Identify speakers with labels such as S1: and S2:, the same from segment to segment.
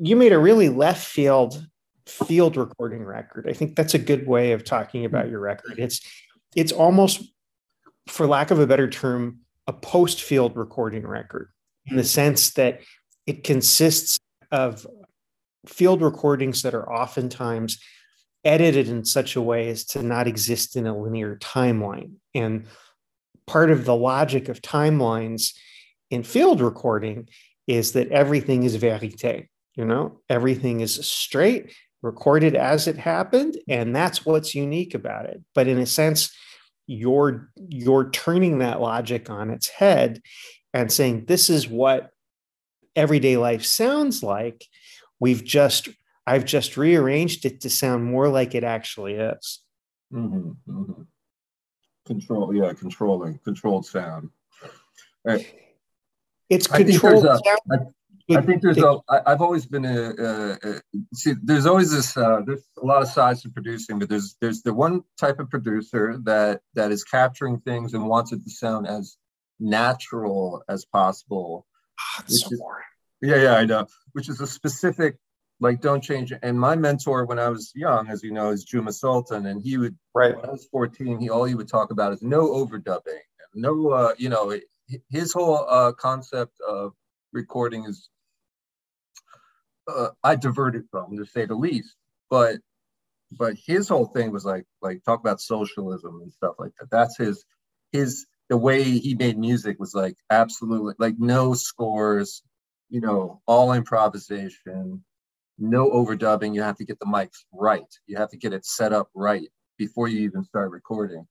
S1: you made a really left field field recording record. I think that's a good way of talking about mm-hmm. your record. It's it's almost, for lack of a better term, a post field recording record in the mm-hmm. sense that it consists of field recordings that are oftentimes edited in such a way as to not exist in a linear timeline. And part of the logic of timelines in field recording is that everything is verite, you know, everything is straight, recorded as it happened, and that's what's unique about it. But in a sense, you're you're turning that logic on its head and saying this is what everyday life sounds like. We've just I've just rearranged it to sound more like it actually is.
S2: Mm-hmm, mm-hmm. Control, yeah, controlling, controlled sound. Right.
S1: It's controlled
S2: there's, a, I, I think there's it, a. I, I've always been a, a, a, see. There's always this. Uh, there's a lot of sides to producing, but there's there's the one type of producer that that is capturing things and wants it to sound as natural as possible.
S1: Oh, so is,
S2: yeah, yeah, I know. Which is a specific like don't change it. And my mentor when I was young, as you know, is Juma Sultan, and he would
S1: right
S2: when I was 14, he all he would talk about is no overdubbing, no uh, you know, his whole uh, concept of recording is uh, I diverted from to say the least, but but his whole thing was like like talk about socialism and stuff like that. That's his his the way he made music was like absolutely like no scores, you know, all improvisation, no overdubbing. You have to get the mics right. You have to get it set up right before you even start recording.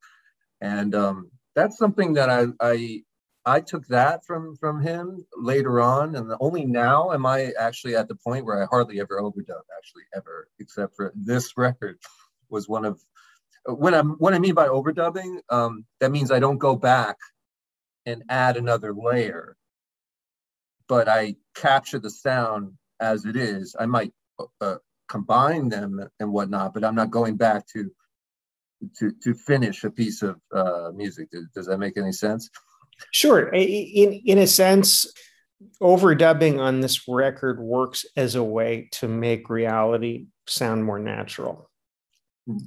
S2: And um, that's something that I, I I took that from from him later on, and only now am I actually at the point where I hardly ever overdub, actually ever, except for this record was one of when I'm what I mean by overdubbing. Um, that means I don't go back and add another layer, but I capture the sound as it is. I might uh, combine them and whatnot, but I'm not going back to to to finish a piece of uh, music. Does, does that make any sense?
S1: Sure. In in a sense, overdubbing on this record works as a way to make reality sound more natural.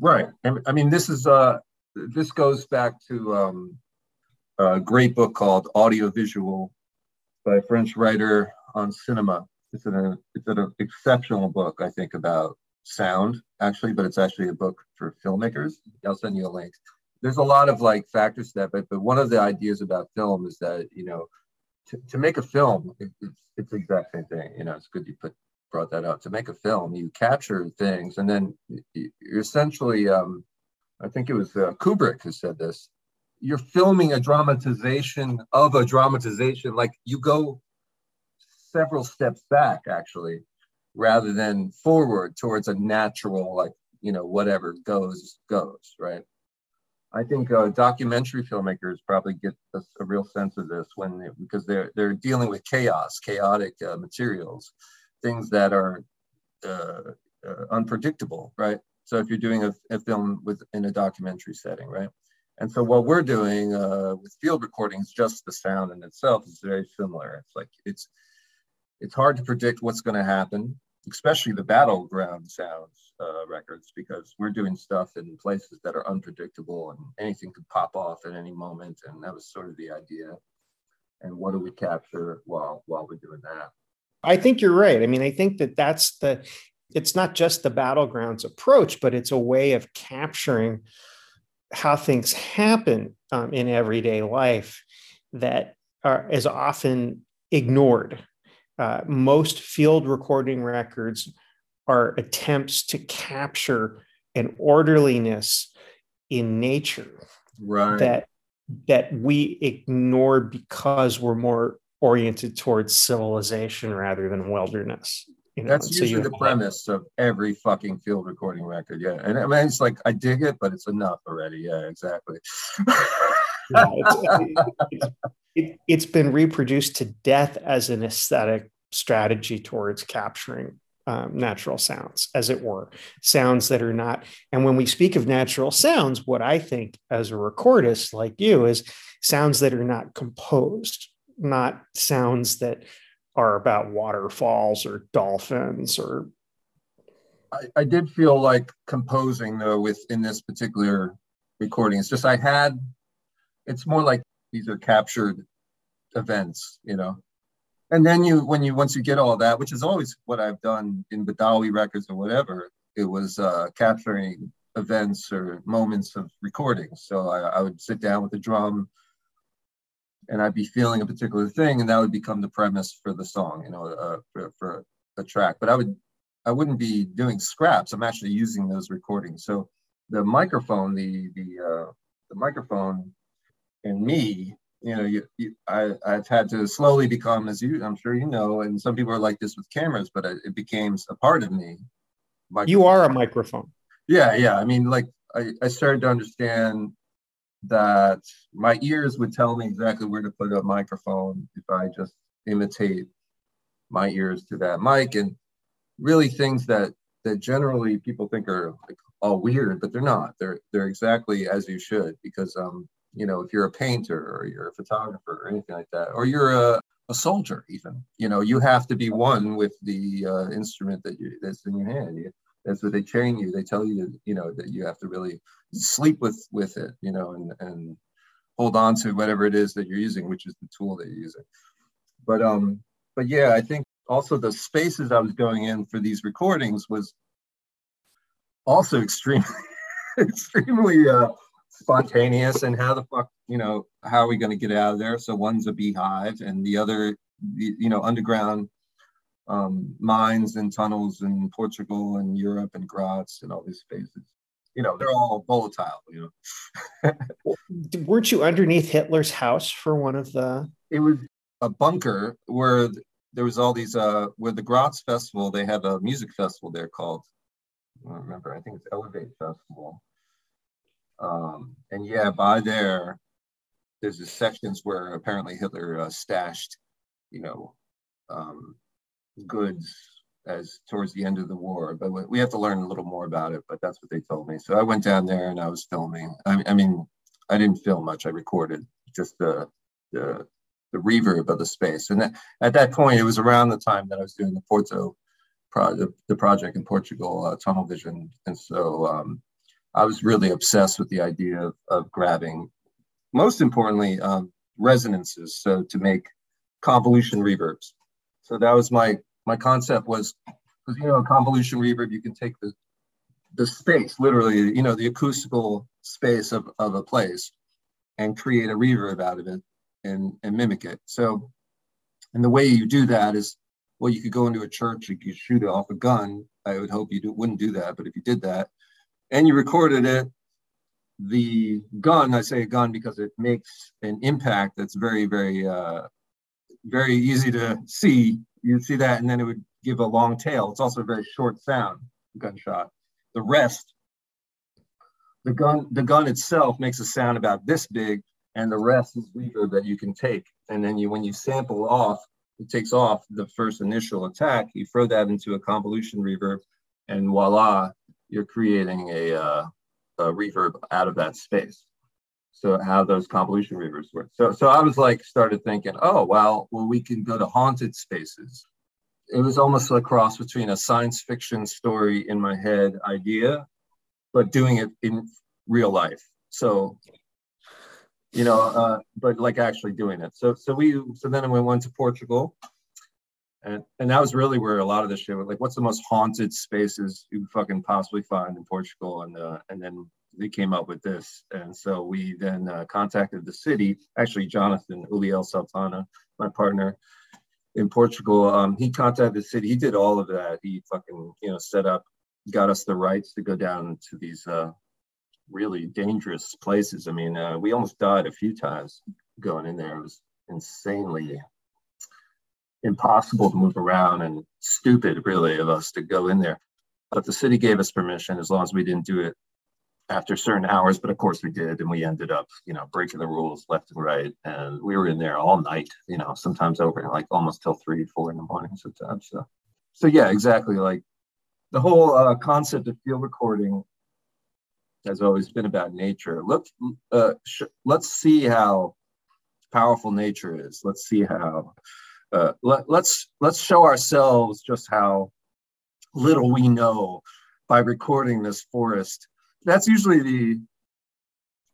S2: Right. I mean, this is uh this goes back to um, a great book called Audiovisual by a French writer on cinema it's an it's an exceptional book, I think, about sound actually, but it's actually a book for filmmakers. I'll send you a link. There's a lot of like factors to that, but but one of the ideas about film is that you know to, to make a film, it, it's it's the exact same thing. You know, it's good you put brought that up. To make a film, you capture things, and then you're essentially, um, I think it was uh, Kubrick who said this. You're filming a dramatization of a dramatization. Like you go several steps back actually rather than forward towards a natural like you know whatever goes goes right i think uh, documentary filmmakers probably get a, a, real sense of this when they, because they're they're dealing with chaos chaotic uh, materials things that are uh, uh unpredictable right? So if you're doing a, a, film with in a documentary setting right? And so what we're doing uh, with field recordings just the sound in itself is very similar. It's like it's it's hard to predict what's going to happen, especially the battleground sounds uh, records, because we're doing stuff in places that are unpredictable and anything could pop off at any moment. And that was sort of the idea. And what do we capture while while we're doing that?
S1: I think you're right. I mean, I think that that's the. It's not just the battlegrounds approach, but it's a way of capturing how things happen um, in everyday life that are, is often ignored uh, most field recording records are attempts to capture an orderliness in nature
S2: right.
S1: that that we ignore because we're more oriented towards civilization rather than wilderness.
S2: You know? That's so usually the premise of every fucking field recording record. Yeah. And I mean, it's like, I dig it, but it's enough already. Yeah, exactly.
S1: yeah, it's, it's, it, has been reproduced to death as an aesthetic strategy towards capturing um, natural sounds, as it were, sounds that are not. And when we speak of natural sounds, what I think as a recordist like you is sounds that are not composed, not sounds that are about waterfalls or dolphins or
S2: I, I did feel like composing though with in this particular recording. It's just I had it's more like these are captured events, you know. And then you when you once you get all that, which is always what I've done in Badawi records or whatever, it was uh, capturing events or moments of recordings. So I, I would sit down with the drum and I'd be feeling a particular thing, and that would become the premise for the song, you know, uh, for, for a track. But I would, I wouldn't be doing scraps. I'm actually using those recordings. So the microphone, the the uh, the microphone, and me, you know, you, you, I I've had to slowly become, as you, I'm sure you know, and some people are like this with cameras, but it became a part of me.
S1: Microphone. You are a microphone.
S2: Yeah, yeah. I mean, like I, I started to understand that my ears would tell me exactly where to put a microphone if I just imitate my ears to that mic and really things that that generally people think are like all weird but they're not they're they're exactly as you should because um you know if you're a painter or you're a photographer or anything like that or you're a, a soldier even you know you have to be one with the uh, instrument that you that's in your hand. You, that's what they train you. They tell you you know that you have to really sleep with with it you know and and hold on to whatever it is that you're using which is the tool that you're using. But um but yeah i think also the spaces i was going in for these recordings was also extremely extremely uh spontaneous and how the fuck you know how are we going to get out of there so one's a beehive and the other you know underground um, mines and tunnels in Portugal and Europe and Graz and all these spaces. You know, they're all volatile, you
S1: know. Weren't you underneath Hitler's house for one of the?
S2: It was a bunker where there was all these, uh, where the Graz Festival, they have a music festival there called, I don't remember, I think it's Elevate Festival. Um, and yeah, by there, there's the sections where apparently Hitler uh, stashed, you know, um, goods as towards the end of the war, but we have to learn a little more about it. But that's what they told me. So I went down there and I was filming. I, I mean, I didn't film much. I recorded just the the the reverb of the space. And that, at that point, it was around the time that I was doing the Porto project, the project in Portugal, uh, Tunnel Vision. And so um, I was really obsessed with the idea of, of grabbing, most importantly, um, resonances. So to make convolution reverbs. So that was my my concept was because you know a convolution reverb you can take the the space literally you know the acoustical space of, of a place and create a reverb out of it and and mimic it so and the way you do that is well you could go into a church you could shoot it off a gun i would hope you do, wouldn't do that but if you did that and you recorded it the gun i say a gun because it makes an impact that's very very uh, very easy to see you'd see that, and then it would give a long tail. It's also a very short sound gunshot. The rest, the gun, the gun itself makes a sound about this big, and the rest is reverb that you can take. And then you, when you sample off, it takes off the first initial attack. You throw that into a convolution reverb, and voila, you're creating a, uh, a reverb out of that space so how those convolution reverbs work. So so I was like started thinking, oh well, well we can go to haunted spaces. It was almost a cross between a science fiction story in my head idea, but doing it in real life. So you know, uh, but like actually doing it. So so we so then we went to Portugal. And, and that was really where a lot of the shit was like, what's the most haunted spaces you could fucking possibly find in Portugal? And uh, and then they came up with this. And so we then uh, contacted the city, actually Jonathan Uliel Saldanha, my partner in Portugal. Um, he contacted the city. He did all of that. He fucking, you know, set up, got us the rights to go down to these uh, really dangerous places. I mean, uh, we almost died a few times going in there. It was insanely impossible to move around and stupid, really, of us to go in there. But the city gave us permission as long as we didn't do it after certain hours, but of course we did, and we ended up, you know, breaking the rules left and right, and we were in there all night, you know, sometimes over like almost till three, four in the morning sometimes. So, so yeah, exactly. Like the whole uh, concept of field recording has always been about nature. Let's uh, sh- let's see how powerful nature is. Let's see how uh, let, let's let's show ourselves just how little we know by recording this forest. That's usually the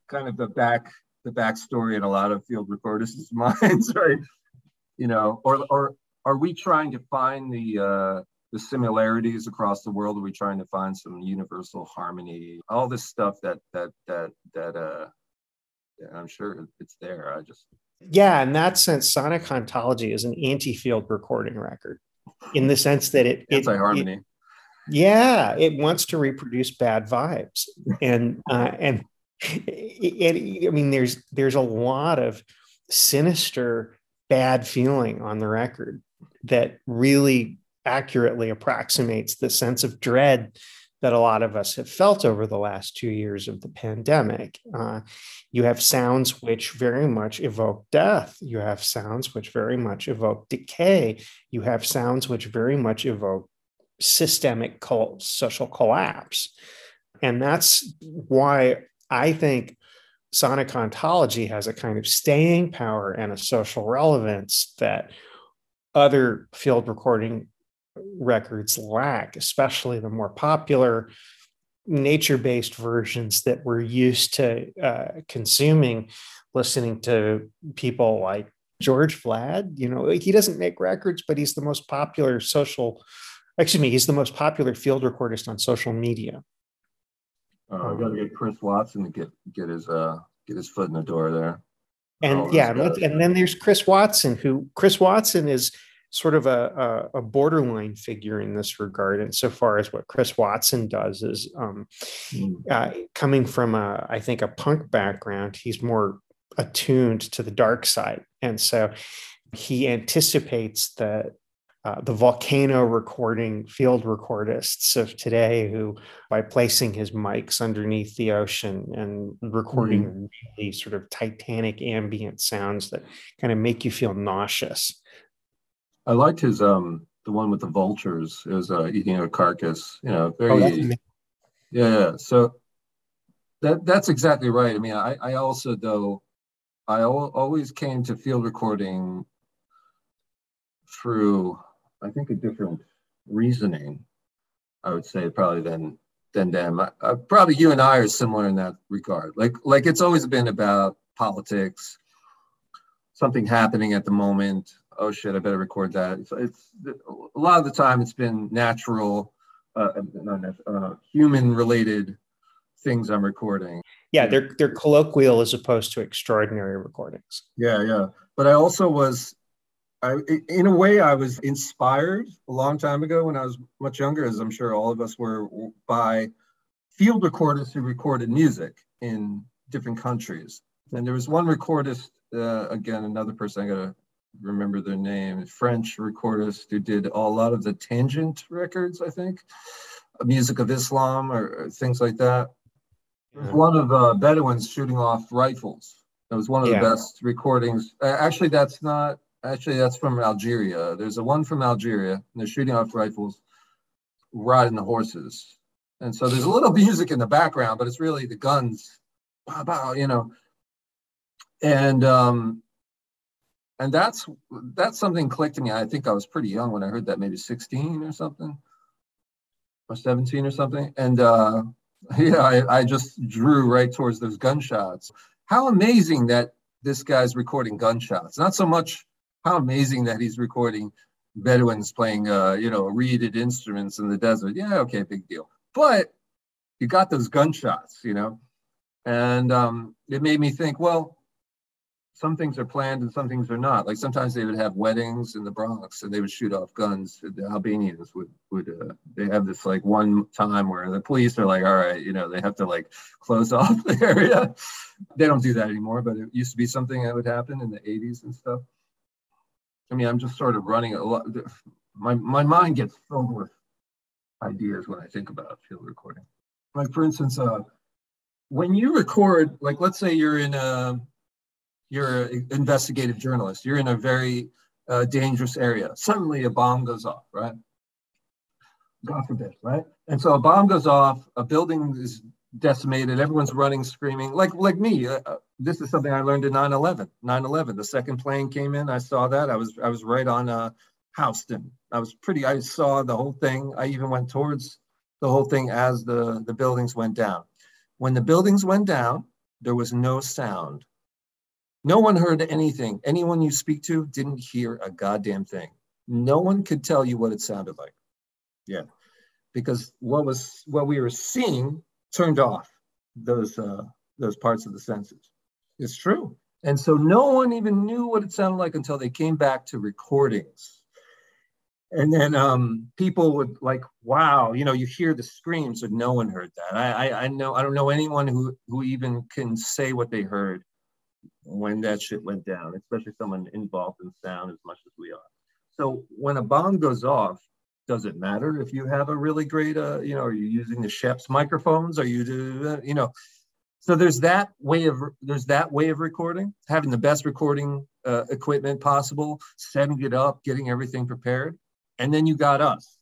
S2: kind of the back the backstory in a lot of field recordists' minds, right? You know, or or are we trying to find the uh, the similarities across the world? Are we trying to find some universal harmony? All this stuff that that that that uh, I'm sure it's there. I just
S1: yeah, in that sense, Sonic Hauntology is an anti-field recording record, in the sense that it
S2: anti-harmony. It,
S1: yeah, it wants to reproduce bad vibes, and uh, and it, it, I mean, there's there's a lot of sinister bad feeling on the record that really accurately approximates the sense of dread that a lot of us have felt over the last two years of the pandemic. Uh, you have sounds which very much evoke death. You have sounds which very much evoke decay. You have sounds which very much evoke systemic social collapse. And that's why I think Sonic Hauntology has a kind of staying power and a social relevance that other field recording records lack, especially the more popular nature based versions that we're used to uh, consuming, listening to people like George Vlad. You know, he doesn't make records, but he's the most popular social, excuse me, he's the most popular field recordist on social media.
S2: Uh, I got to get Chris Watson to get get his uh get his foot in the door there.
S1: And yeah, and then there's Chris Watson, who Chris Watson is sort of a, a, a, borderline figure in this regard. Insofar as what Chris Watson does is um, mm. uh, coming from a, I think, a punk background, he's more attuned to the dark side. And so he anticipates that uh, the volcano recording field recordists of today who by placing his mics underneath the ocean and recording mm. really sort of titanic ambient sounds that kind of make you feel nauseous
S2: I liked his um the one with the vultures. It was uh, eating a carcass. You know, very oh, yeah. So that that's exactly right. I mean, I I also though I al- always came to field recording through I think a different reasoning. I would say probably than than them. I, I, probably you and I are similar in that regard. Like like it's always been about politics, something happening at the moment, oh shit, I better record that. It's, it's a lot of the time it's been natural, uh, uh, human related things I'm recording.
S1: Yeah, they're they're colloquial as opposed to extraordinary recordings.
S2: Yeah, yeah. But I also was, I in a way I was inspired a long time ago when I was much younger, as I'm sure all of us were, by field recordists who recorded music in different countries. And there was one recordist, uh, again, another person I gotta remember their name, French recordist who did a lot of the Tangent records, I think, Music of Islam or, or things like that. Was one of uh, Bedouins shooting off rifles. That was one of yeah. the best recordings. Uh, actually, that's not. Actually, that's from Algeria. There's a one from Algeria, and they're shooting off rifles, riding the horses, and so there's a little music in the background, but it's really the guns, bow, you know. And um, and that's that's something clicked to me. I think I was pretty young when I heard that, maybe 16 or something, or 17 or something. And uh, yeah, I, I just drew right towards those gunshots. How amazing that this guy's recording gunshots. Not so much how amazing that he's recording Bedouins playing, uh, you know, reeded instruments in the desert. Yeah, okay, big deal. But you got those gunshots, you know, and um, it made me think, well, some things are planned and some things are not. Like sometimes they would have weddings in the Bronx and they would shoot off guns. The Albanians would would uh, they have this like one time where the police are like, all right, you know, they have to like close off the area. They don't do that anymore, but it used to be something that would happen in the 80s and stuff. I mean, I'm just sort of running a lot. My my mind gets filled with ideas when I think about field recording. Like for instance, uh, when you record, like let's say you're in a you're an investigative journalist. You're in a very uh, dangerous area. Suddenly a bomb goes off, right? God forbid, right? And so a bomb goes off, a building is decimated. Everyone's running, screaming, like like me. Uh, uh this is something I learned in 9/11. 9/11. The second plane came in. I saw that. I was I was right on uh, Houston. I was pretty. I saw the whole thing. I even went towards the whole thing as the the buildings went down. When the buildings went down, there was no sound. No one heard anything. Anyone you speak to didn't hear a goddamn thing. No one could tell you what it sounded like. Yeah, because what was what we were seeing turned off those uh, those parts of the senses. It's true. And so no one even knew what it sounded like until they came back to recordings. And then um, people would like, wow, you know, you hear the screams, but no one heard that. I, I, I know, I don't know anyone who who even can say what they heard when that shit went down, especially someone involved in sound as much as we are. So when a bomb goes off, does it matter if you have a really great, uh, you know, are you using the Schoeps microphones? Are you, do, you know, so there's that way of there's that way of recording, having the best recording uh, equipment possible, setting it up, getting everything prepared, and then you got us.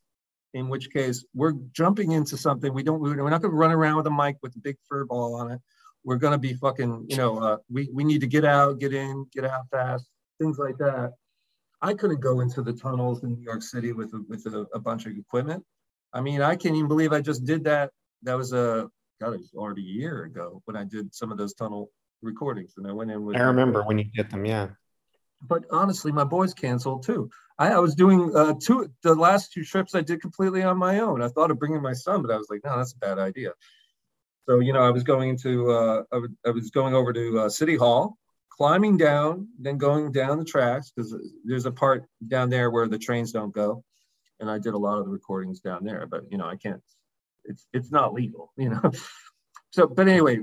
S2: In which case, we're jumping into something we don't. We're not going to run around with a mic with a big fur ball on it. We're going to be fucking. You know, uh, we we need to get out, get in, get out fast, things like that. I couldn't go into the tunnels in New York City with with a, a bunch of equipment. I mean, I can't even believe I just did that. That was a God, it was already a year ago when I did some of those tunnel recordings, and I went in with.
S1: I remember when you did them, yeah.
S2: But honestly, my boys canceled too. I, I was doing uh, two the last two trips I did completely on my own. I thought of bringing my son, but I was like, no, that's a bad idea. So you know, I was going into uh, I, was going over to uh, City Hall climbing down, then going down the tracks because there's a part down there where the trains don't go, and I did a lot of the recordings down there. But you know, I can't. It's it's not legal, you know. so, but anyway,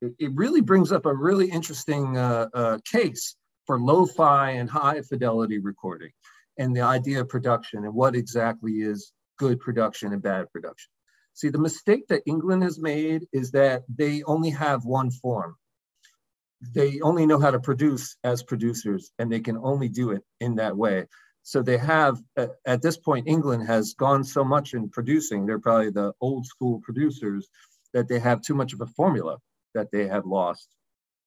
S2: it, it really brings up a really interesting uh, uh, case for lo-fi and high fidelity recording, and the idea of production and what exactly is good production and bad production. See, the mistake that England has made is that they only have one form. They only know how to produce as producers and they can only do it in that way. So they have at this point england has gone so much in producing they're probably the old school producers that they have too much of a formula that they have lost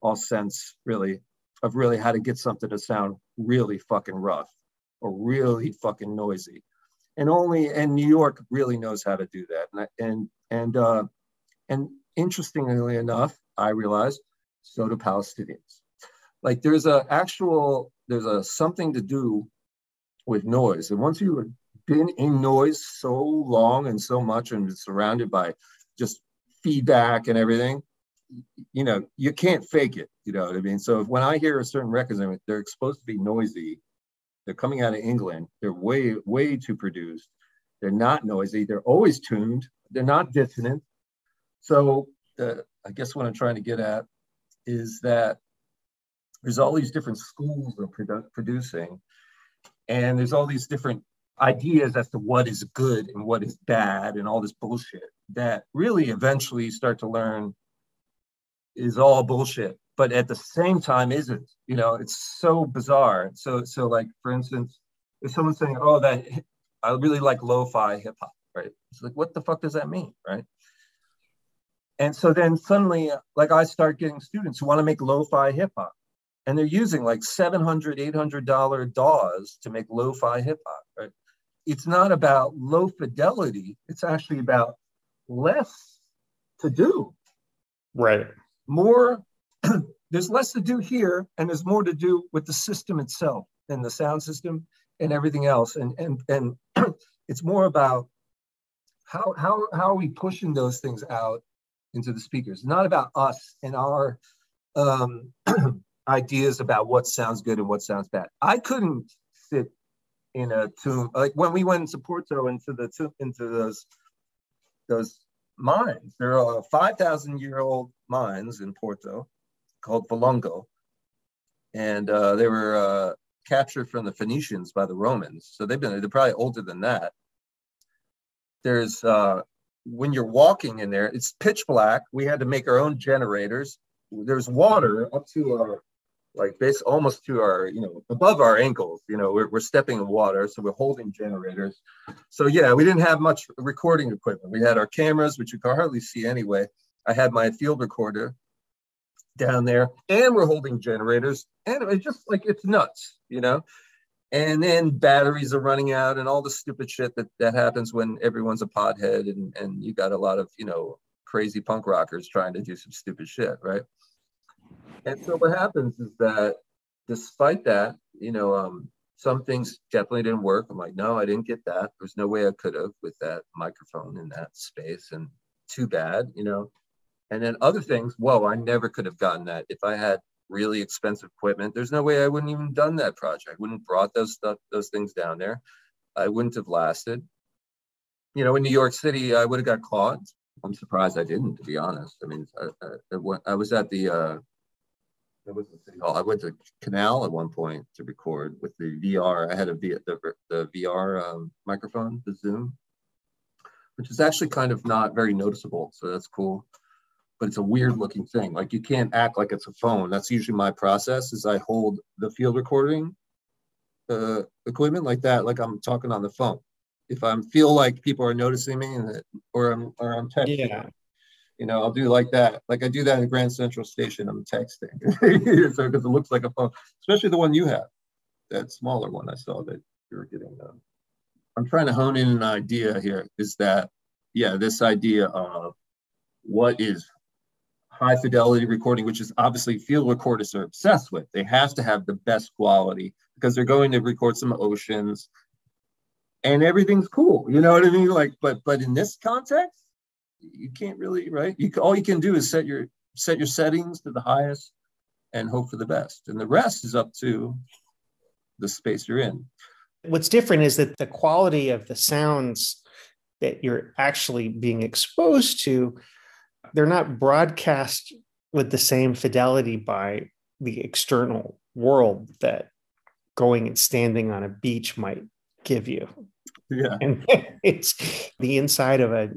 S2: all sense really of really how to get something to sound really fucking rough or really fucking noisy and only and new york really knows how to do that and and and, uh, and interestingly enough i realized so do Palestinians. Like there's a actual, there's a something to do with noise. And once you've been in noise so long and so much and surrounded by just feedback and everything, you know, you can't fake it. You know what I mean? So when I hear a certain records, I mean, they're supposed to be noisy. They're coming out of England. They're way, way too produced. They're not noisy. They're always tuned. They're not dissonant. So uh, I guess what I'm trying to get at is that there's all these different schools of produ- producing, and there's all these different ideas as to what is good and what is bad and all this bullshit that really eventually start to learn is all bullshit but at the same time isn't you know it's so bizarre so so like for instance if someone's saying oh that i really like lo-fi hip-hop right it's like what the fuck does that mean right and so then suddenly, like I start getting students who want to make lo-fi hip hop, and they're using like 700 800 dollar DAWs to make lo-fi hip hop. Right? It's not about low fidelity. It's actually about less to do.
S1: Right.
S2: More. there's less to do here, and there's more to do with the system itself and the sound system and everything else. And and and it's more about how how how are we pushing those things out into the speakers. Not about us and our um, ideas about what sounds good and what sounds bad. I couldn't sit in a tomb like when we went into Porto into the tomb, into those those mines. There are five thousand year old mines in Porto called Valongo, and uh, they were uh, captured from the Phoenicians by the Romans. So they've been they're probably older than that. There's uh, when you're walking in there, it's pitch black. We had to make our own generators. There's water up to our like base almost to our, you know, above our ankles. You know, we're, we're stepping in water, so we're holding generators. So yeah, we didn't have much recording equipment. We had our cameras, which you can hardly see anyway. I had my field recorder down there, and we're holding generators, and it's just like it's nuts, you know. And then batteries are running out, and all the stupid shit that that happens when everyone's a pothead, and and you got a lot of you know crazy punk rockers trying to do some stupid shit, right? And so what happens is that despite that, you know, um, some things definitely didn't work. I'm like, no, I didn't get that. There's no way I could have with that microphone in that space. And too bad, you know. And then other things, whoa, I never could have gotten that if I had really expensive equipment. There's no way I wouldn't even done that project. I wouldn't brought those stuff, those things down there. I wouldn't have lasted. You know, in New York City, I would have got caught. I'm surprised I didn't, to be honest. I mean, I, I, I was at the uh, was the city hall. I went to Canal at one point to record with the VR. I had a v, the, the VR um, microphone, the Zoom, which is actually kind of not very noticeable. So that's cool. But it's a weird looking thing. Like you can't act like it's a phone. That's usually my process is I hold the field recording uh, equipment like that, like I'm talking on the phone. If I feel like people are noticing me and or I'm or I'm texting, yeah you know, I'll do like that. Like I do that in Grand Central Station. I'm texting so because it looks like a phone, especially the one you have, that smaller one I saw that you were getting. Uh, I'm trying to hone in an idea here. Is that yeah, this idea of what is high fidelity recording, which is obviously field recorders are obsessed with. They have to have the best quality because they're going to record some oceans and everything's cool. You know what I mean? Like, but but in this context, you can't really right you all you can do is set your set your settings to the highest and hope for the best and the rest is up to the space you're in
S1: what's different is that the quality of the sounds that you're actually being exposed to they're not broadcast with the same fidelity by the external world that going and standing on a beach might give you
S2: yeah
S1: and it's the inside of a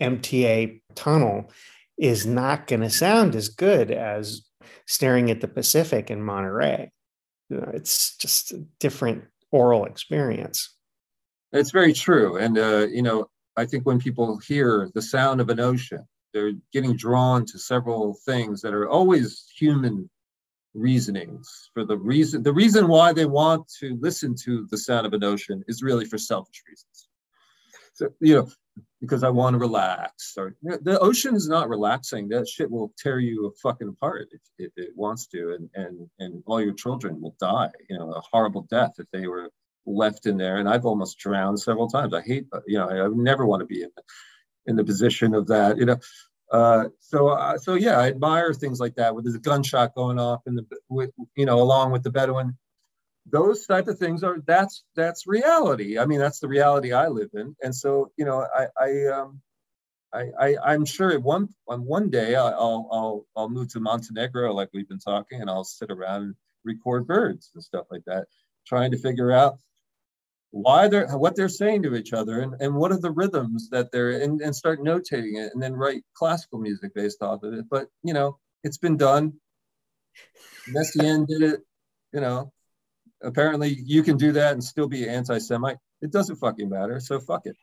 S1: MTA tunnel is not going to sound as good as staring at the Pacific in Monterey. You know, it's just a different oral experience.
S2: It's very true. And, uh, you know, I think when people hear the sound of an ocean, they're getting drawn to several things that are always human reasonings for the reason the reason why they want to listen to the sound of an ocean is really for selfish reasons so you know because I want to relax. Or the ocean is not relaxing. That shit will tear you a fucking apart if, if it wants to, and and and all your children will die. You know, a horrible death if they were left in there. And I've almost drowned several times. I hate, you know, I, I never want to be in in the position of that. You know. Uh, so, uh, so yeah, I admire things like that. with a gunshot going off and the, with, you know, along with the Bedouin those type of things are that's that's reality. I mean, that's the reality I live in, and so you know, I I um, I, I am sure one on one day I'll I'll I'll move to Montenegro like we've been talking, and I'll sit around and record birds and stuff like that, trying to figure out why they're what they're saying to each other and, and what are the rhythms that they're and, and start notating it and then write classical music based off of it. But you know, it's been done. Messiaen did it, you know, apparently you can do that and still be anti-Semite. It doesn't fucking matter. So fuck it.